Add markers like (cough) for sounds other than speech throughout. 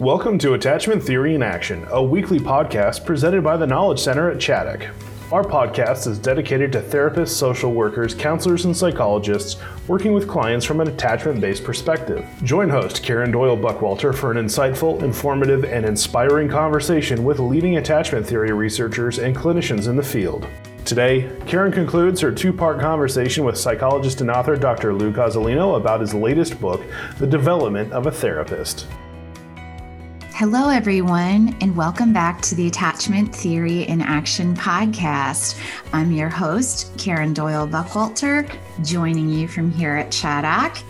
Welcome to Attachment Theory in Action, a weekly podcast presented by the Knowledge Center at Chaddock. Our podcast is dedicated to therapists, social workers, counselors, and psychologists working with clients from an attachment based perspective. Join host Karen Doyle Buckwalter for an insightful, informative, and inspiring conversation with leading attachment theory researchers and clinicians in the field. Today, Karen concludes her two part conversation with psychologist and author Dr. Lou Cozolino about his latest book, The Development of a Therapist. Hello, everyone, and welcome back to the Attachment Theory in Action podcast. I'm your host, Karen Doyle Buckwalter, joining you from here at Chaddock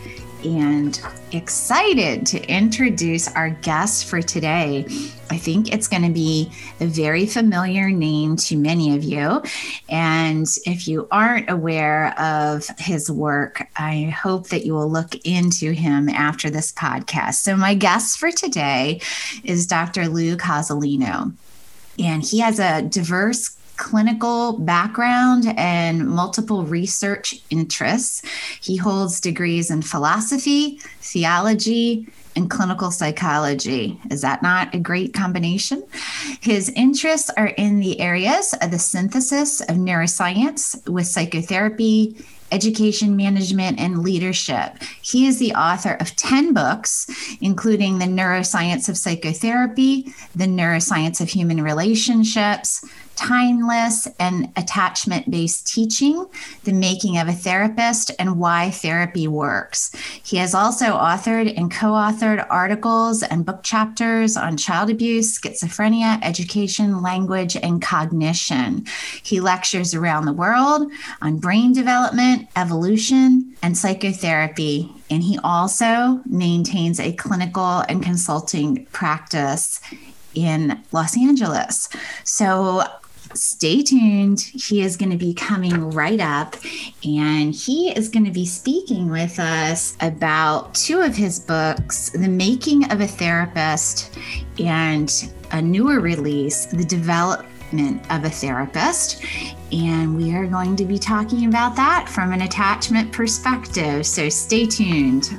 and excited to introduce our guest for today. I think it's going to be a very familiar name to many of you. And if you aren't aware of his work, I hope that you will look into him after this podcast. So, my guest for today is Dr. Lou Cozolino. And he has a diverse clinical background and multiple research interests. He holds degrees in philosophy, theology, and clinical psychology. Is that not a great combination? His interests are in the areas of the synthesis of neuroscience with psychotherapy, education management, and leadership. He is the author of 10 books, including The Neuroscience of Psychotherapy, The Neuroscience of Human Relationships, timeless and attachment based teaching, the making of a therapist, and why therapy works. He has also authored and co authored articles and book chapters on child abuse, schizophrenia, education, language, and cognition. He lectures around the world on brain development, evolution, and psychotherapy. And he also maintains a clinical and consulting practice in Los Angeles. So stay tuned. He is going to be coming right up and he is going to be speaking with us about two of his books The Making of a Therapist and a newer release, The Development of a Therapist. And we are going to be talking about that from an attachment perspective. So stay tuned.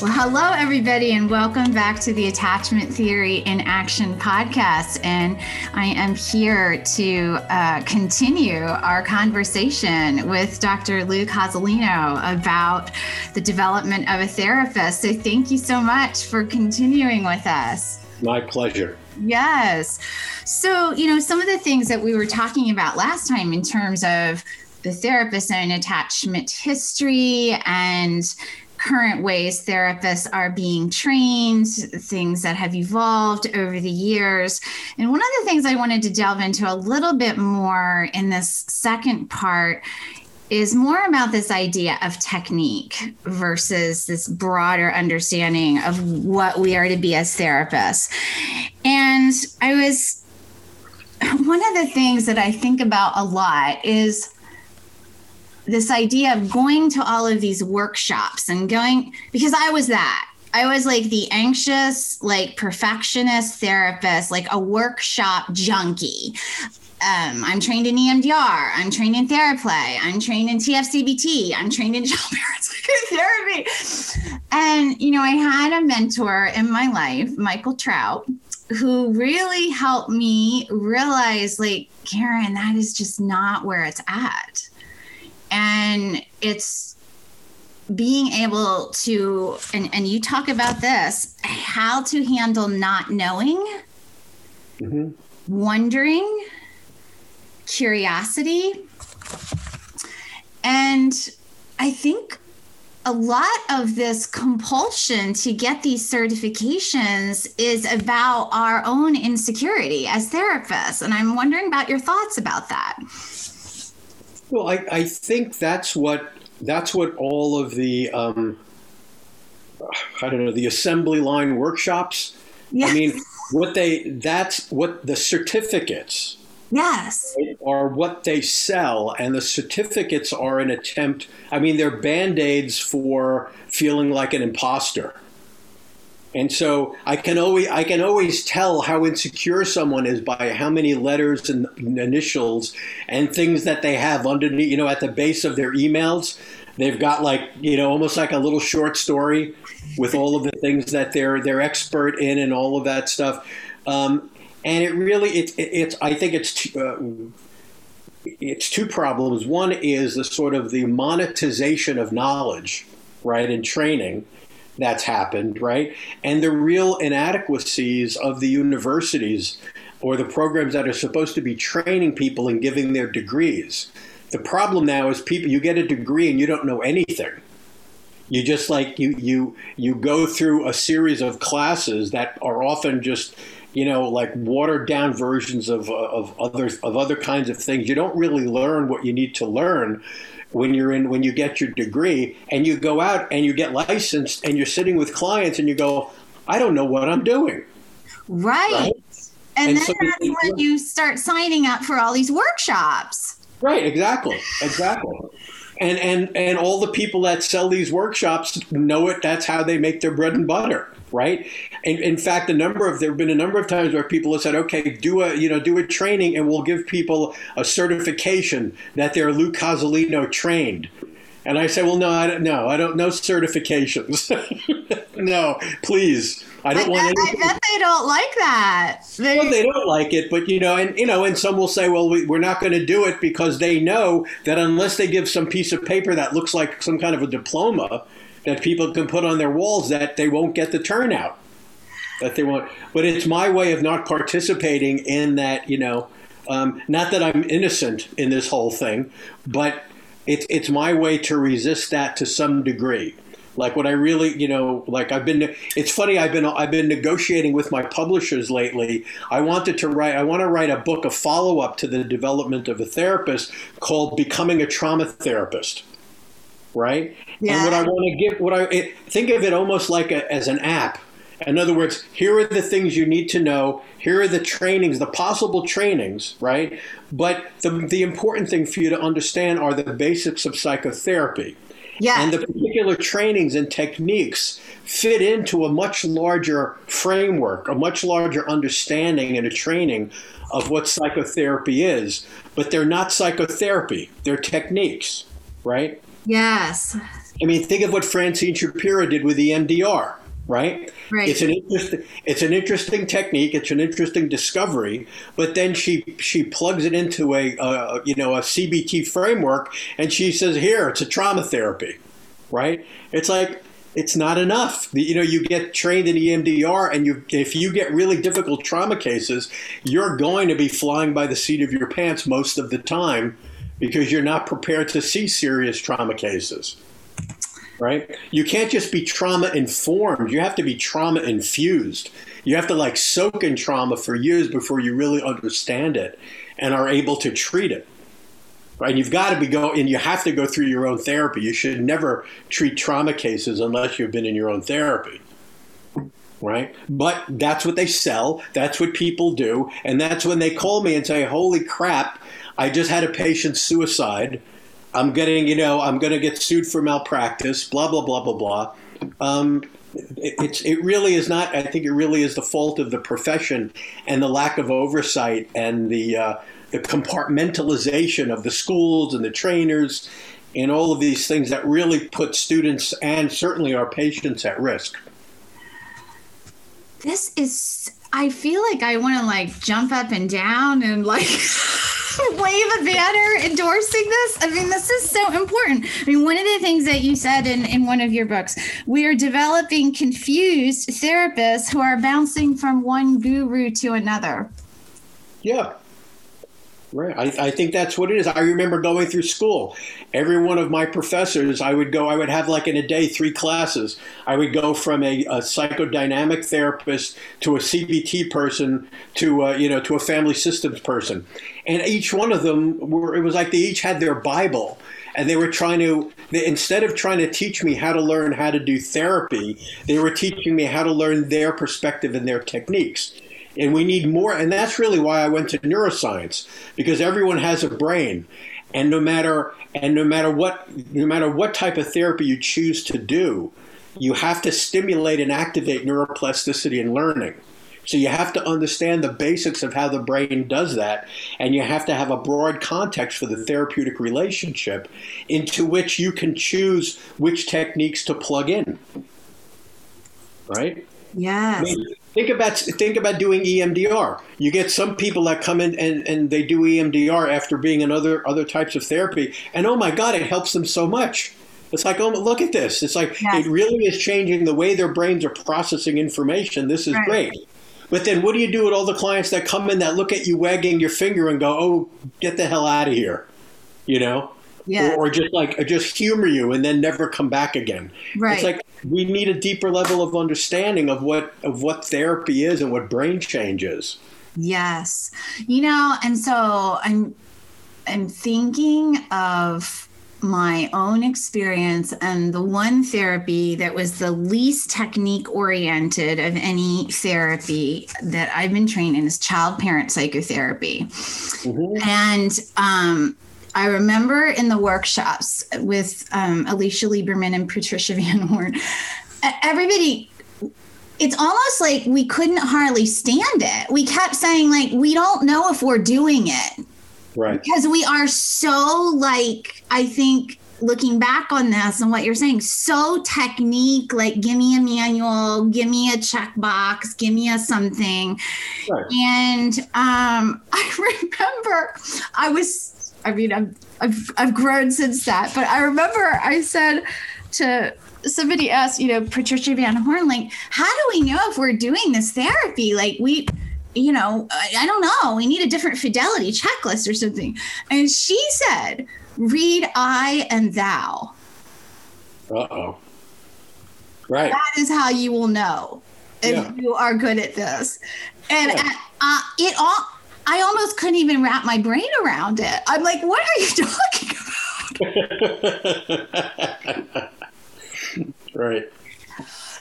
Well, hello, everybody, and welcome back to the Attachment Theory in Action podcast. And I am here to uh, continue our conversation with Dr. Lou Cozolino about the development of a therapist. So, thank you so much for continuing with us. My pleasure. Yes. So, you know, some of the things that we were talking about last time in terms of the therapist's own attachment history and current ways therapists are being trained, things that have evolved over the years. And one of the things I wanted to delve into a little bit more in this second part is more about this idea of technique versus this broader understanding of what we are to be as therapists. And I was, one of the things that I think about a lot is this idea of going to all of these workshops and going because I was that. I was like the anxious, like perfectionist therapist, like a workshop junkie. Um, I'm trained in EMDR. I'm trained in TheraPlay. I'm trained in TFCBT. I'm trained in (laughs) child parent therapy. And, you know, I had a mentor in my life, Michael Trout, who really helped me realize, like, Karen, that is just not where it's at and it's being able to and, and you talk about this how to handle not knowing mm-hmm. wondering curiosity. And i think a lot of this compulsion to get these certifications is about our own insecurity as therapists. And i'm wondering about your thoughts about that well, I, I think that's what that's what all of the um, I don't know the assembly line workshops. Yes. I mean, what they that's what the certificates. Yes. Are what they sell, and the certificates are an attempt. I mean, they're band aids for feeling like an imposter. And so I can always I can always tell how insecure someone is by how many letters and initials and things that they have underneath, you know, at the base of their emails. They've got like you know almost like a little short story with all of the things that they're they're expert in and all of that stuff. Um, and it really it, it, it's I think it's uh, it's two problems. One is the sort of the monetization of knowledge, right, and training that's happened, right, and the real inadequacies of the universities or the programs that are supposed to be training people and giving their degrees. The problem now is people you get a degree and you don't know anything. You just like you you you go through a series of classes that are often just you know like watered down versions of of other of other kinds of things. You don't really learn what you need to learn when you're in when you get your degree and you go out and you get licensed and you're sitting with clients and you go, I don't know what I'm doing. Right. right? And, and, then so that's when you start signing up for all these workshops. Right, exactly. Exactly. And and and all the people that sell these workshops know it that's how they make their bread and butter right? And in fact, a number of there have been a number of times where people have said, "Okay, do a you know do a training, and we'll give people a certification that they're Lou Cozolino trained." And I say, "Well, no, I don't. No, I don't know certifications. (laughs) no, please." I don't I want. Bet, I bet they don't like that. They, well, they don't like it, but you know, and you know, and some will say, "Well, we, we're not going to do it because they know that unless they give some piece of paper that looks like some kind of a diploma that people can put on their walls, that they won't get the turnout that they want." But it's my way of not participating in that. You know, um, not that I'm innocent in this whole thing, but it's it's my way to resist that to some degree. Like what I really, you know, like I've been. It's funny. I've been I've been negotiating with my publishers lately. I wanted to write. I want to write a book, a follow up to the development of a therapist called "Becoming a Trauma Therapist." Right. Yeah. And what I want to give, what I think of it almost like a, as an app. In other words, here are the things you need to know. Here are the trainings, the possible trainings, right? But the, the important thing for you to understand are the basics of psychotherapy. Yeah. And the particular trainings and techniques fit into a much larger framework, a much larger understanding and a training of what psychotherapy is. But they're not psychotherapy, they're techniques, right? Yes. I mean, think of what Francine Shapiro did with the EMDR right? Right. It's an interesting it's an interesting technique. It's an interesting discovery. But then she she plugs it into a uh, you know a CBT framework, and she says, "Here, it's a trauma therapy," right? It's like it's not enough. You know, you get trained in EMDR, and you if you get really difficult trauma cases, you're going to be flying by the seat of your pants most of the time because you're not prepared to see serious trauma cases right? You can't just be trauma informed. You have to be trauma infused. You have to like soak in trauma for years before you really understand it and are able to treat it. Right? You've got to be go and you have to go through your own therapy. You should never treat trauma cases unless you've been in your own therapy. Right? But that's what they sell. That's what people do. And that's when they call me and say, Holy crap, I just had a patient suicide I'm getting, you know, I'm going to get sued for malpractice, blah, blah, blah, blah, blah. Um, it, it's, it really is not, I think it really is the fault of the profession and the lack of oversight and the, uh, the compartmentalization of the schools and the trainers and all of these things that really put students and certainly our patients at risk. This is, I feel like I want to like jump up and down and like. (laughs) wave a banner endorsing this? I mean, this is so important. I mean, one of the things that you said in, in one of your books, we are developing confused therapists who are bouncing from one guru to another. Yeah. Right. I, I, think that's what it is. I remember going through school. Every one of my professors, I would go, I would have like in a day three classes. I would go from a, a psychodynamic therapist to a CBT person to, a, you know, to a family systems person. And each one of them were, it was like they each had their Bible and they were trying to they, instead of trying to teach me how to learn how to do therapy they were teaching me how to learn their perspective and their techniques and we need more. And that's really why I went to neuroscience because everyone has a brain, and no matter and no matter what no matter what type of therapy you choose to do, you have to stimulate and activate neuroplasticity and learning. So you have to understand the basics of how the brain does that, and you have to have a broad context for the therapeutic relationship into which you can choose which techniques to plug in. Right? Yes. Think about think about doing EMDR. You get some people that come in and, and they do EMDR after being in other other types of therapy, and oh my god, it helps them so much. It's like, oh, look at this. It's like Yes. it really is changing the way their brains are processing information. This is Right. great. But then, what do you do with all the clients that come in that look at you wagging your finger and go, "Oh, get the hell out of here," you know, Yes. or, or just like or just humor you and then never come back again? Right. It's like we need a deeper level of understanding of what of what therapy is and what brain change is. Yes. You know, and so I'm I'm thinking of my own experience and the one therapy that was the least technique oriented of any therapy that I've been trained in is child parent psychotherapy. And um I remember in the workshops with um, Alicia Lieberman and Patricia Van Horn, everybody it's almost like we couldn't hardly stand it. We kept saying like we don't know if we're doing it Right. because we are so like I think looking back on this and what you're saying so technique like give me a manual, give me a checkbox, give me a something. Right. And um (laughs) I remember I was I mean I'm, I've I've grown since that, but I remember I said to somebody asked, you know, Patricia Van Horn, like, how do we know if we're doing this therapy? Like, we, you know, I, I don't know. We need a different fidelity checklist or something. And she said, read I and thou. Uh oh. Right. That is how you will know if Yeah. you are good at this. And Yeah. uh, it all, I almost couldn't even wrap my brain around it. I'm like, what are you (laughs) talking about? (laughs) right.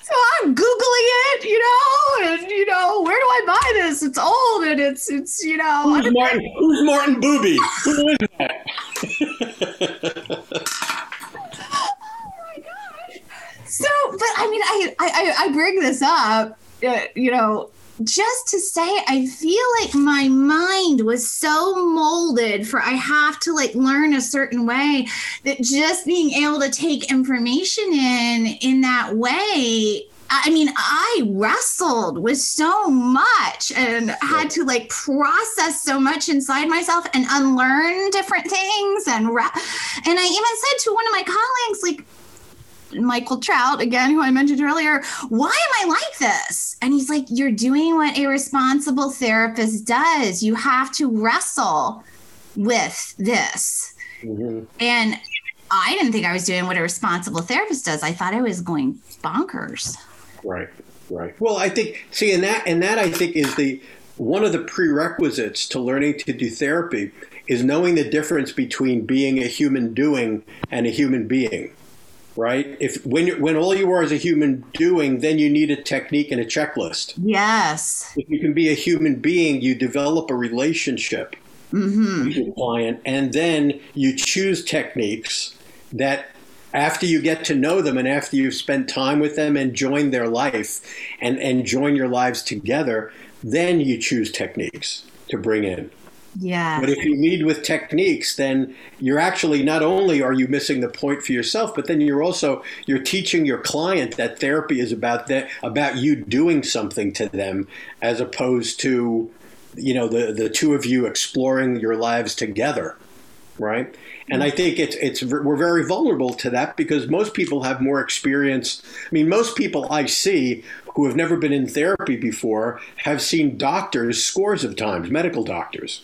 So I'm googling it, you know, and you know, where do I buy this? It's old and it's it's you know. Who's Martin? Who's Martin Buber? Who is that? (laughs) Oh my gosh! So, but I mean, I I I bring this up, uh, you know, just to say I feel like my mind was so molded for I have to like learn a certain way that just being able to take information in in that way I mean, I wrestled with so much and had to like process so much inside myself and unlearn different things. And ra- and I even said to one of my colleagues, like, Michael Trout, again, who I mentioned earlier, why am I like this? And he's like, You're doing what a responsible therapist does. You have to wrestle with this. Mhm. And I didn't think I was doing what a responsible therapist does. I thought I was going bonkers. Right. Right. Well, I think see, and that and that I think is the one of the prerequisites to learning to do therapy is knowing the difference between being a human doing and a human being. Right. If when you when all you are is a human doing, then you need a technique and a checklist. Yes. If you can be a human being, you develop a relationship Mm-hmm. with your client, and then you choose techniques that after you get to know them and after you've spent time with them and join their life and, and join your lives together, then you choose techniques to bring in. Yeah. But if you lead with techniques, then you're actually not only are you missing the point for yourself, but then you're also you're teaching your client that therapy is about that about you doing something to them as opposed to you know the the two of you exploring your lives together, right? And I think it's it's we're very vulnerable to that because most people have more experience. I mean, most people I see who have never been in therapy before have seen doctors scores of times, medical doctors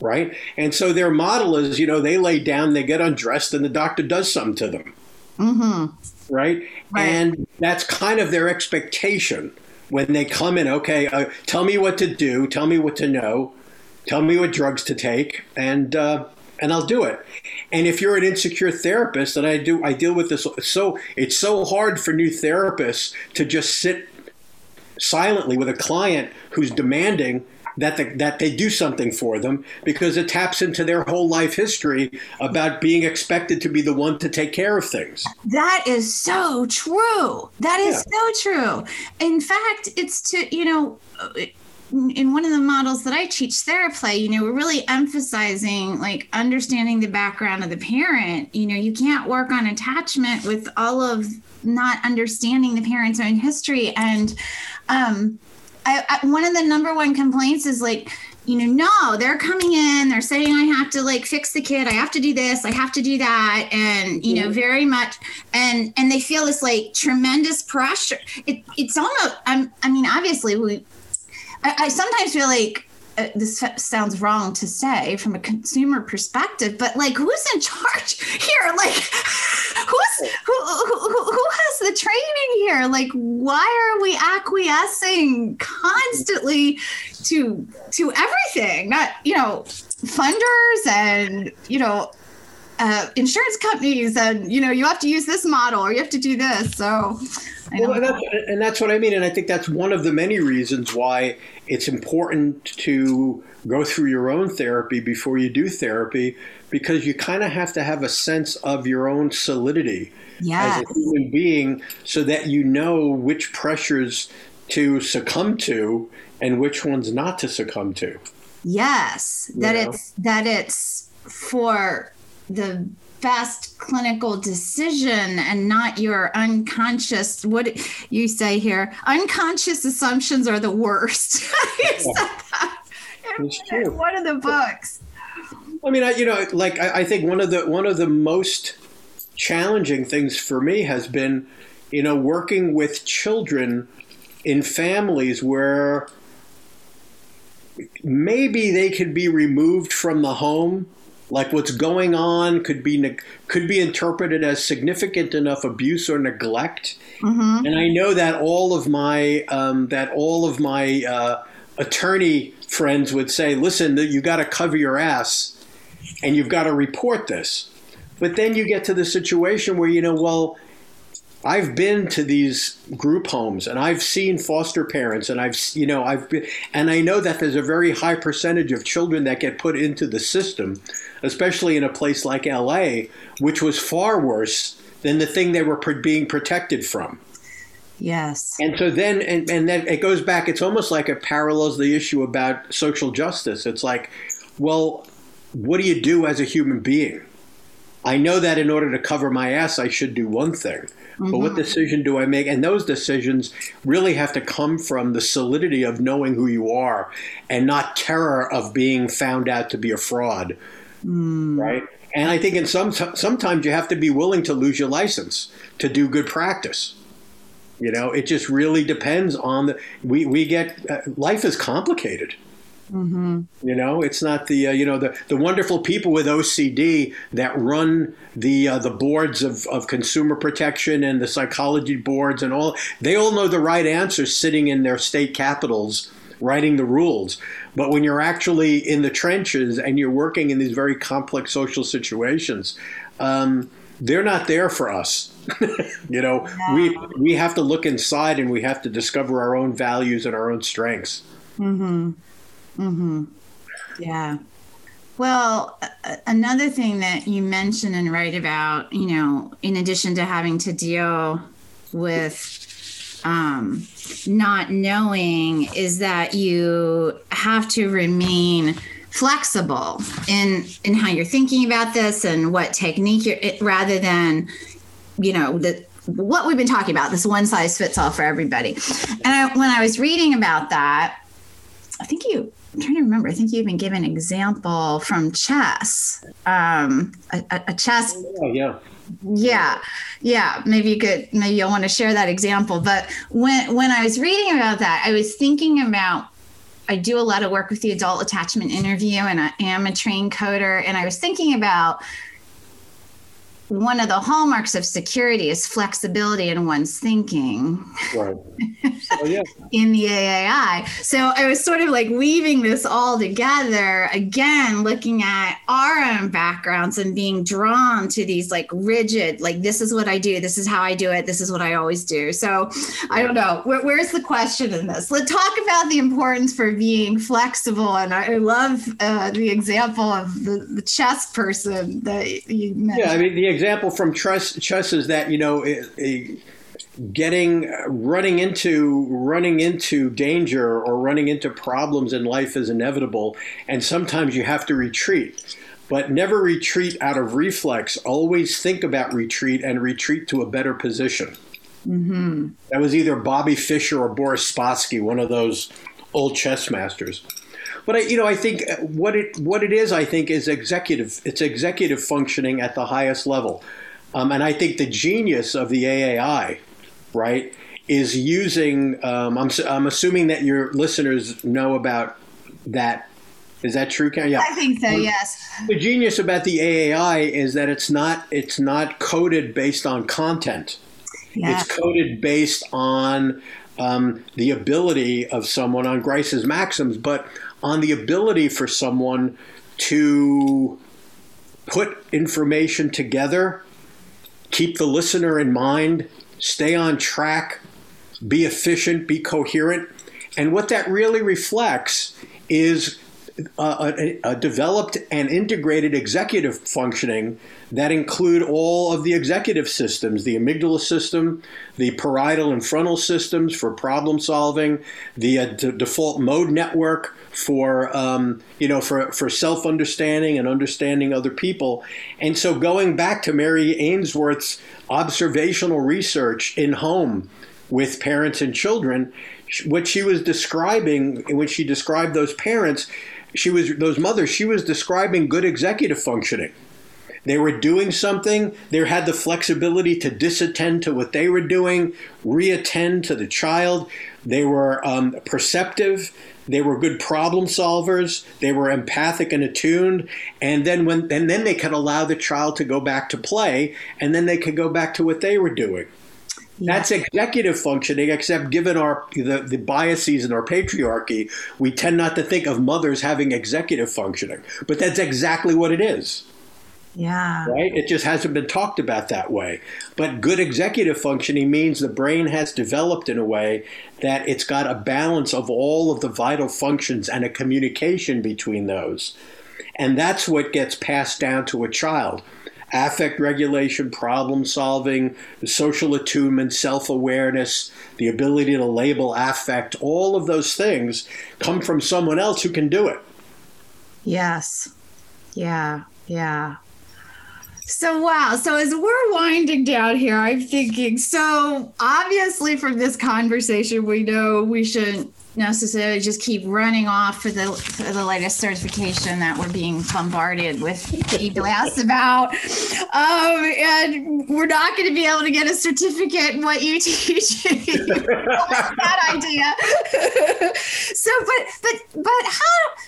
right? And so their model is, you know, they lay down, they get undressed, and the doctor does something to them, Mm-hmm. right? Right. And that's kind of their expectation when they come in. Okay, uh, tell me what to do, tell me what to know, tell me what drugs to take, and uh, and I'll do it. And if you're an insecure therapist, and I do, I deal with this. So it's so hard for new therapists to just sit silently with a client who's demanding that the, that they do something for them because it taps into their whole life history about being expected to be the one to take care of things. That is so true. That is yeah. so true. In fact, it's to you know in one of the models that I teach TheraPlay, you know, we're really emphasizing like understanding the background of the parent. You know, you can't work on attachment with all of not understanding the parent's own history. And um, I, I, one of the number one complaints is like, you know, no, they're coming in, they're saying I have to like fix the kid, I have to do this, I have to do that, and you know, very much, and and they feel this like tremendous pressure. It, it's almost, I'm, I mean, obviously we I, I sometimes feel like uh, this sounds wrong to say from a consumer perspective, but like, who's in charge (laughs) here? Like, (laughs) who's who, who, who has the training here? Like, why are we acquiescing constantly to to everything? Not you know, funders and you know, uh, insurance companies, and you know, you have to use this model or you have to do this. So well, and that's, and that's what I mean. And I think that's one of the many reasons why it's important to go through your own therapy before you do therapy, because you kind of have to have a sense of your own solidity yes. as a human being so that you know which pressures to succumb to and which ones not to succumb to. Yes, that know? it's that it's for the best clinical decision and not your unconscious what you say here? Unconscious assumptions are the worst. (laughs) In one of the books i mean I, you know like I, I think one of the one of the most challenging things for me has been you know working with children in families where maybe they could be removed from the home. Like what's going on could be could be interpreted as significant enough abuse or neglect. Mm-hmm. and i know that all of my um, that all of my uh, attorney friends would say listen you got to cover your ass and you've got to report this but then you get to the situation where you know well I've been to these group homes and I've seen foster parents and I've you know I've been and I know that there's a very high percentage of children that get put into the system especially in a place like LA, which was far worse than the thing they were being protected from. Yes. And so then, and, and then it goes back, it's almost like it parallels the issue about social justice. It's like, well, what do you do as a human being? I know that in order to cover my ass, I should do one thing. Mm-hmm. But what mm-hmm. decision do I make? And those decisions really have to come from the solidity of knowing who you are and not terror of being found out to be a fraud mm. right? And I think in some sometimes you have to be willing to lose your license to do good practice. You know, it just really depends on the. We we get uh, life is complicated. Mm-hmm. You know, it's not the uh, you know the, the wonderful people with OCD that run the uh, the boards of, of consumer protection and the psychology boards and all. They all know the right answers sitting in their state capitals writing the rules. But when you're actually in the trenches and you're working in these very complex social situations, um, they're not there for us. (laughs) you know, yeah. we we have to look inside and we have to discover our own values and our own strengths. Mm-hmm. Mm-hmm. Yeah. Well, another thing that you mention and write about, you know, in addition to having to deal with um, not knowing is that you have to remain flexible in in how you're thinking about this and what technique you're it, rather than you know the what we've been talking about this one size fits all for everybody and I, when i was reading about that i think you i'm trying to remember. I think you even gave an example from chess. Um, a, a, chess oh, yeah yeah. Yeah maybe you could maybe you'll want to share that example. But when when i was reading about that i was thinking about i do a lot of work with the adult attachment interview and i am a trained coder and i was thinking about one of the hallmarks of security is flexibility in one's thinking. Right. (laughs) Oh, yeah. in the AAI. So I was sort of like weaving this all together again, looking at our own backgrounds and being drawn to these like rigid, like, this is what I do, this is how I do it, this is what I always do. So I don't know. Where, where's the question in this? Let's talk about the importance for being flexible. And I, love uh, the example of the, the chess person that you mentioned. Yeah, I mean, the example from chess, chess is that, you know, it, it, getting running into running into danger or running into problems in life is inevitable and sometimes you have to retreat. But never retreat out of reflex. Always think about retreat and retreat to a better position. Mm-hmm. that was either bobby fischer or boris spassky one of those old chess masters but I, you know, I think what it what it is, I think, is executive. It's executive functioning at the highest level, um, and I think the genius of the AAI right, is using. Um, I'm, I'm assuming that your listeners know about that. Is that true, Karen? Yeah, I think so. Yes. The genius about the AAI is that it's not it's not coded based on content. Yeah. It's coded based on um, the ability of someone on Grice's maxims, but on the ability for someone to put information together, keep the listener in mind, stay on track, be efficient, be coherent. And what that really reflects is a, a, developed and integrated executive functioning that include all of the executive systems the amygdala system the parietal and frontal systems for problem solving the uh, d- default mode network for um, you know for, for self understanding and understanding other people. And so going back to mary ainsworth's observational research in home with parents and children what she was describing when she described those parents she was those mothers she was describing good executive functioning. They were doing something they had the flexibility to disattend to what they were doing reattend to the child. They were um, perceptive they were good problem solvers they were empathic and attuned and then when and then they could allow the child to go back to play and then they could go back to what they were doing that's executive functioning, except given our the, the biases in our patriarchy, we tend not to think of mothers having executive functioning. But that's exactly what it is. Yeah. Right? It just hasn't been talked about that way. But good executive functioning means the brain has developed in a way that it's got a balance of all of the vital functions and a communication between those. And that's what gets passed down to a child affect regulation, problem solving, social attunement, self awareness, the ability to label affect, all of those things come from someone else who can do it. Yes. Yeah. Yeah. So, wow. So, as we're winding down here, I'm thinking so obviously from this conversation, we know we shouldn't necessarily just keep running off for the for the latest certification that we're being bombarded with emails about. Um, and we're not going to be able to get a certificate in what you teach. (laughs) that idea. (laughs) so, but but but how?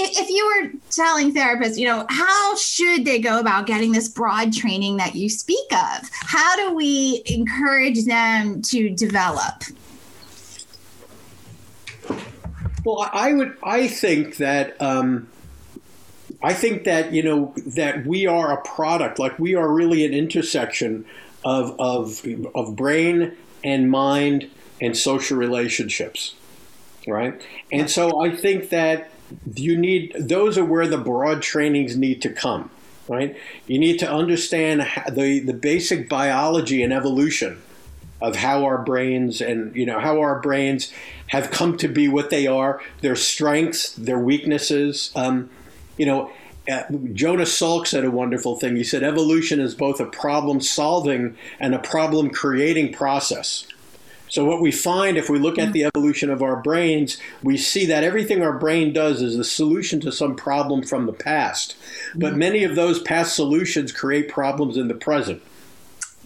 If you were telling therapists, you know, how should they go about getting this broad training that you speak of? How do we encourage them to develop? Well, I would. I think that. Um, I think that you know that we are a product. Like we are really an intersection of of of brain and mind and social relationships, right? And so I think that you need those are where the broad trainings need to come, right? You need to understand the the basic biology and evolution of how our brains and you know how our brains have come to be what they are, their strengths, their weaknesses. Um, you know, uh, Jonas Salk said a wonderful thing. He said evolution is both a problem solving and a problem creating process. So, what we find if we look at the evolution of our brains, we see that everything our brain does is a solution to some problem from the past. But many of those past solutions create problems in the present.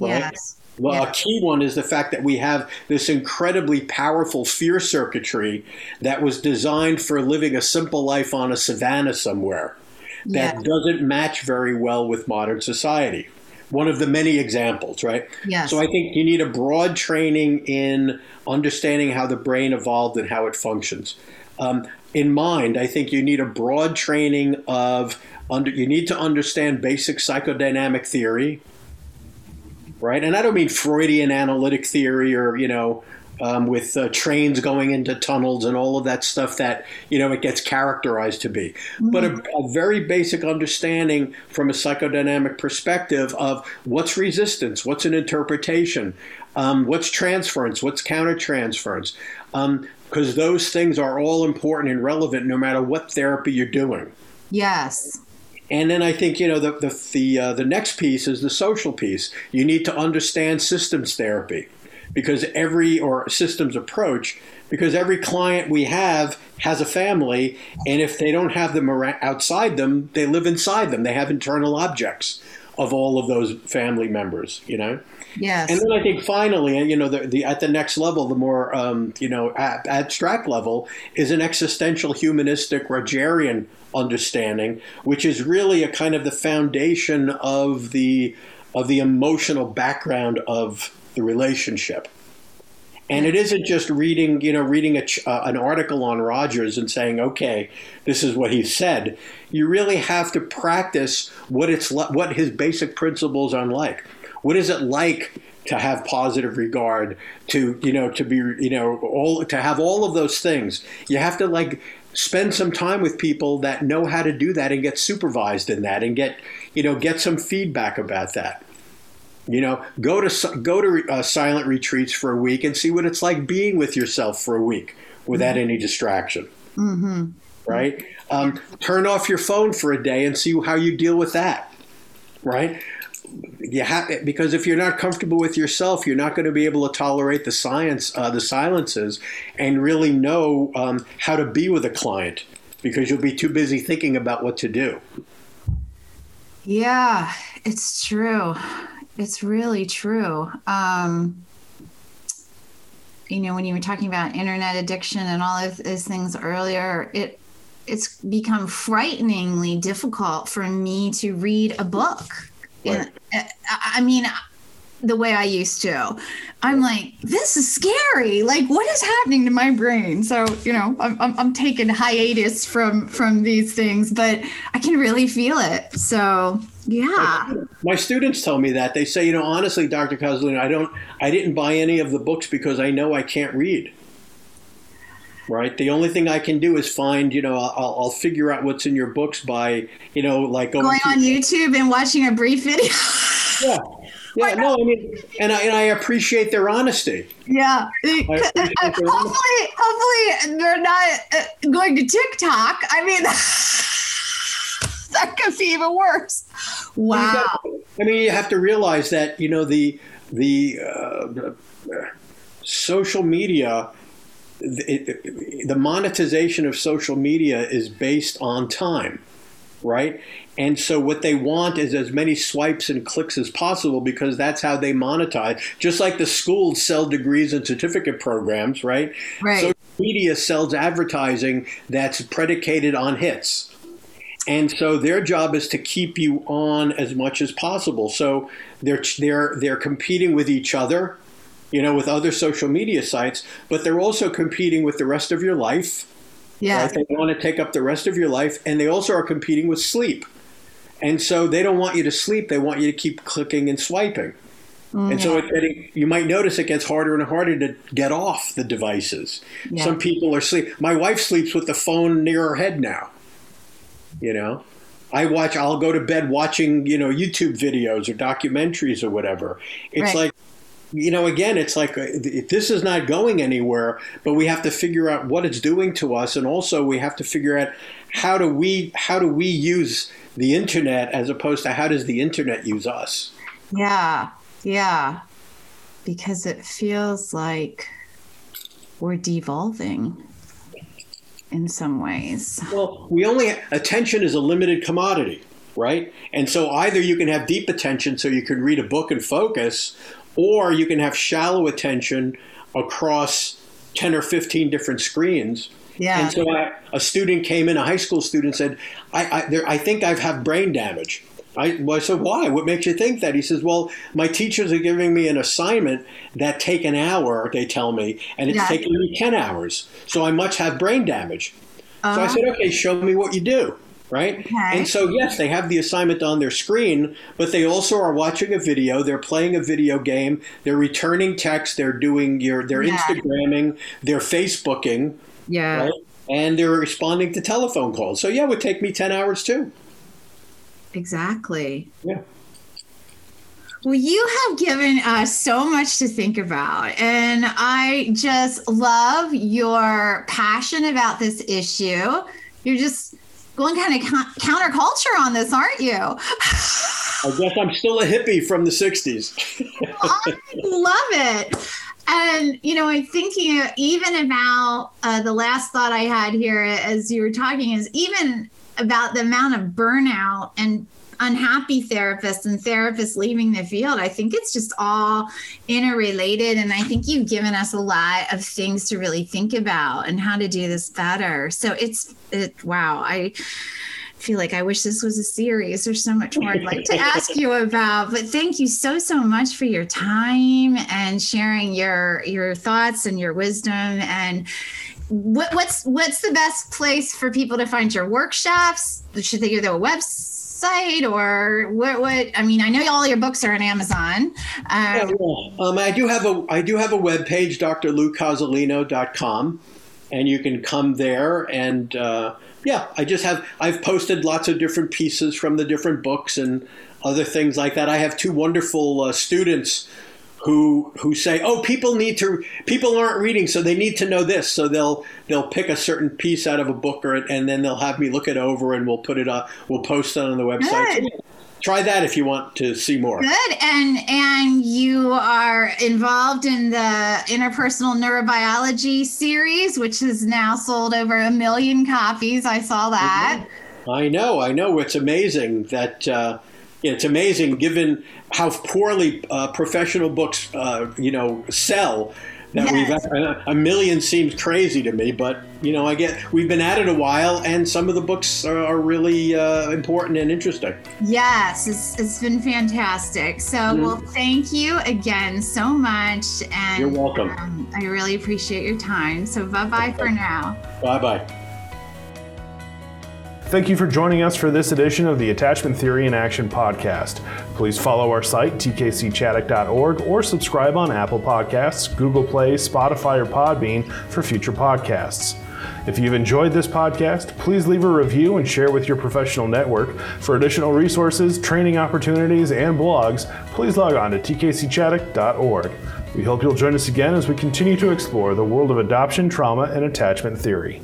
Right? Yes. Well, yeah. a key one is the fact that we have this incredibly powerful fear circuitry that was designed for living a simple life on a savanna somewhere that yeah. doesn't match very well with modern society. one of the many examples, right? Yes. So I think you need a broad training in understanding how the brain evolved and how it functions. Um, in mind, I think you need a broad training of under. You need to understand basic psychodynamic theory, right? And I don't mean Freudian analytic theory or you know um, with uh, trains going into tunnels and all of that stuff that you know it gets characterized to be. Mm-hmm. But a, a, very basic understanding from a psychodynamic perspective of what's resistance, what's an interpretation, um, what's transference, what's countertransference, because um, those things are all important and relevant no matter what therapy you're doing. Yes. And then I think you know the the the, uh, the next piece is the social piece. You need to understand systems therapy because every or systems approach because every client we have has a family and if they don't have them outside them they live inside them they have internal objects of all of those family members you know yes and then i think finally you know the, the at the next level the more um, you know ab- abstract level is an existential humanistic rogerian understanding which is really a kind of the foundation of the of the emotional background of the relationship. And it isn't just reading, you know, reading a, uh, an article on Rogers and saying, "Okay, this is what he said." You really have to practice what it's what his basic principles are like. What is it like to have positive regard? To you know, to be you know, all to have all of those things. You have to like spend some time with people that know how to do that and get supervised in that and get you know get some feedback about that. You know, go to go to uh, silent retreats for a week and see what it's like being with yourself for a week without mm-hmm. any distraction. Mm-hmm. Right? Um, turn off your phone for a day and see how you deal with that. Right? You have because if you're not comfortable with yourself, you're not going to be able to tolerate the science, uh, the silences, and really know um, how to be with a client because you'll be too busy thinking about what to do. Yeah, it's true. It's really true. Um, you know, when you were talking about internet addiction and all of those things earlier, it it's become frighteningly difficult for me to read a book. Right. Eh, I mean, the way I used to. I'm like, this is scary. Like, what is happening to my brain? So, you know, I'm, I'm, I'm, taking hiatus from from these things, but I can really feel it. So, yeah. My students tell me that they say, you know, honestly, Dr. Cozolino, I don't, I didn't buy any of the books because I know I can't read. Right. The only thing I can do is find, you know, I'll, I'll figure out what's in your books by, you know, like going, on YouTube and watching a brief video. (laughs) yeah. Yeah, no, I mean, and I, and I appreciate their honesty. Yeah, (laughs) hopefully, hopefully they're not uh, going to TikTok. I mean, (laughs) that could be even worse. Wow. I mean, you have to realize that you know the the, uh, the social media. The, the monetization of social media is based on time, right? And so what they want is as many swipes and clicks as possible because that's how they monetize. Just like the schools sell degrees and certificate programs, right? Right. Social media sells advertising that's predicated on hits. And so their job is to keep you on as much as possible. So they're they're they're competing with each other, you know, with other social media sites, but they're also competing with the rest of your life. Yeah. Right? They want to take up the rest of your life, and they also are competing with sleep. And so they don't want you to sleep. They want you to keep clicking and swiping. Mm-hmm. And so it, it, you might notice it gets harder and harder to get off the devices. Yeah. Some people are sleep. My wife sleeps with the phone near her head now. You know, I watch. I'll go to bed watching you know YouTube videos or documentaries or whatever. It's right. like you know, again, it's like uh, this is not going anywhere, but we have to figure out what it's doing to us, and also we have to figure out how do we how do we use the internet as opposed to how does the internet use us? Yeah, yeah, because it feels like we're devolving in some ways. Well, we only attention is a limited commodity, right? And so either you can have deep attention so you can read a book and focus, or you can have shallow attention across 10 or 15 different screens. Yeah. And so I, a student came in, a high school student said, I, I, there, I think I've had brain damage. I, well, I said, why? What makes you think that? He says, well, my teachers are giving me an assignment that take an hour, they tell me, and it's Yeah. taking me 10 hours. So I must have brain damage. So I Uh, said, okay, show me what you do. Right? Okay. And so, yes, they have the assignment on their screen, but they also are watching a video. They're playing a video game. They're returning text. They're doing your, they're Yeah. Instagramming. They're Facebooking. yeah. Right? And they're responding to telephone calls. So, yeah, it would take me 10 hours too. Exactly. Yeah. Well, you have given us so much to think about, and I just love your passion about this issue. You're just going kind of co- counterculture on this, aren't you? I guess I'm still a hippie from the 60s. (laughs) I love it. And, you know, I'm thinking even about uh, the last thought I had here as you were talking is even about the amount of burnout and unhappy therapists and therapists leaving the field. I think it's just all interrelated. And I think you've given us a lot of things to really think about and how to do this better. So it's, it, wow. I, feel like I wish this was a series. There's so much more I'd like to (laughs) ask you about. But thank you so so much for your time and sharing your your thoughts and your wisdom. And what, what's what's the best place for people to find your workshops? Should they go to a website or what? What I mean, I know all your books are on Amazon. Um, Um, I do have a I do have a web page, drloucozolino.com, and you can come there and uh, yeah, I just have I've posted lots of different pieces from the different books and other things like that. I have two wonderful uh, students who who say, "Oh, people need to people aren't reading, so they need to know this." So they'll they'll pick a certain piece out of a book, or and then they'll have me look it over, and we'll put it up. We'll post it on the website. Good. Try that if you want to see more. Good, and and you are involved in the interpersonal neurobiology series, which has now sold over a million copies. I saw that. I know, I know. It's amazing that uh, it's amazing given how poorly uh, professional books, uh, you know, sell. That Yes. we've a, million seems crazy to me, but you know, I get we've been at it a while, and some of the books are, are really uh, important and interesting. Yes, it's, it's been fantastic. So, well, thank you again so much, and You're welcome. Um, I really appreciate your time. So, bye bye for now. Bye bye. Thank you for joining us for this edition of the Attachment Theory in Action podcast. Please follow our site, tkcchaddock.org, or subscribe on Apple Podcasts, Google Play, Spotify, or Podbean for future podcasts. If you've enjoyed this podcast, please leave a review and share with your professional network. For additional resources, training opportunities, and blogs, please log on to tkcchaddock.org. We hope you'll join us again as we continue to explore the world of adoption, trauma, and attachment theory.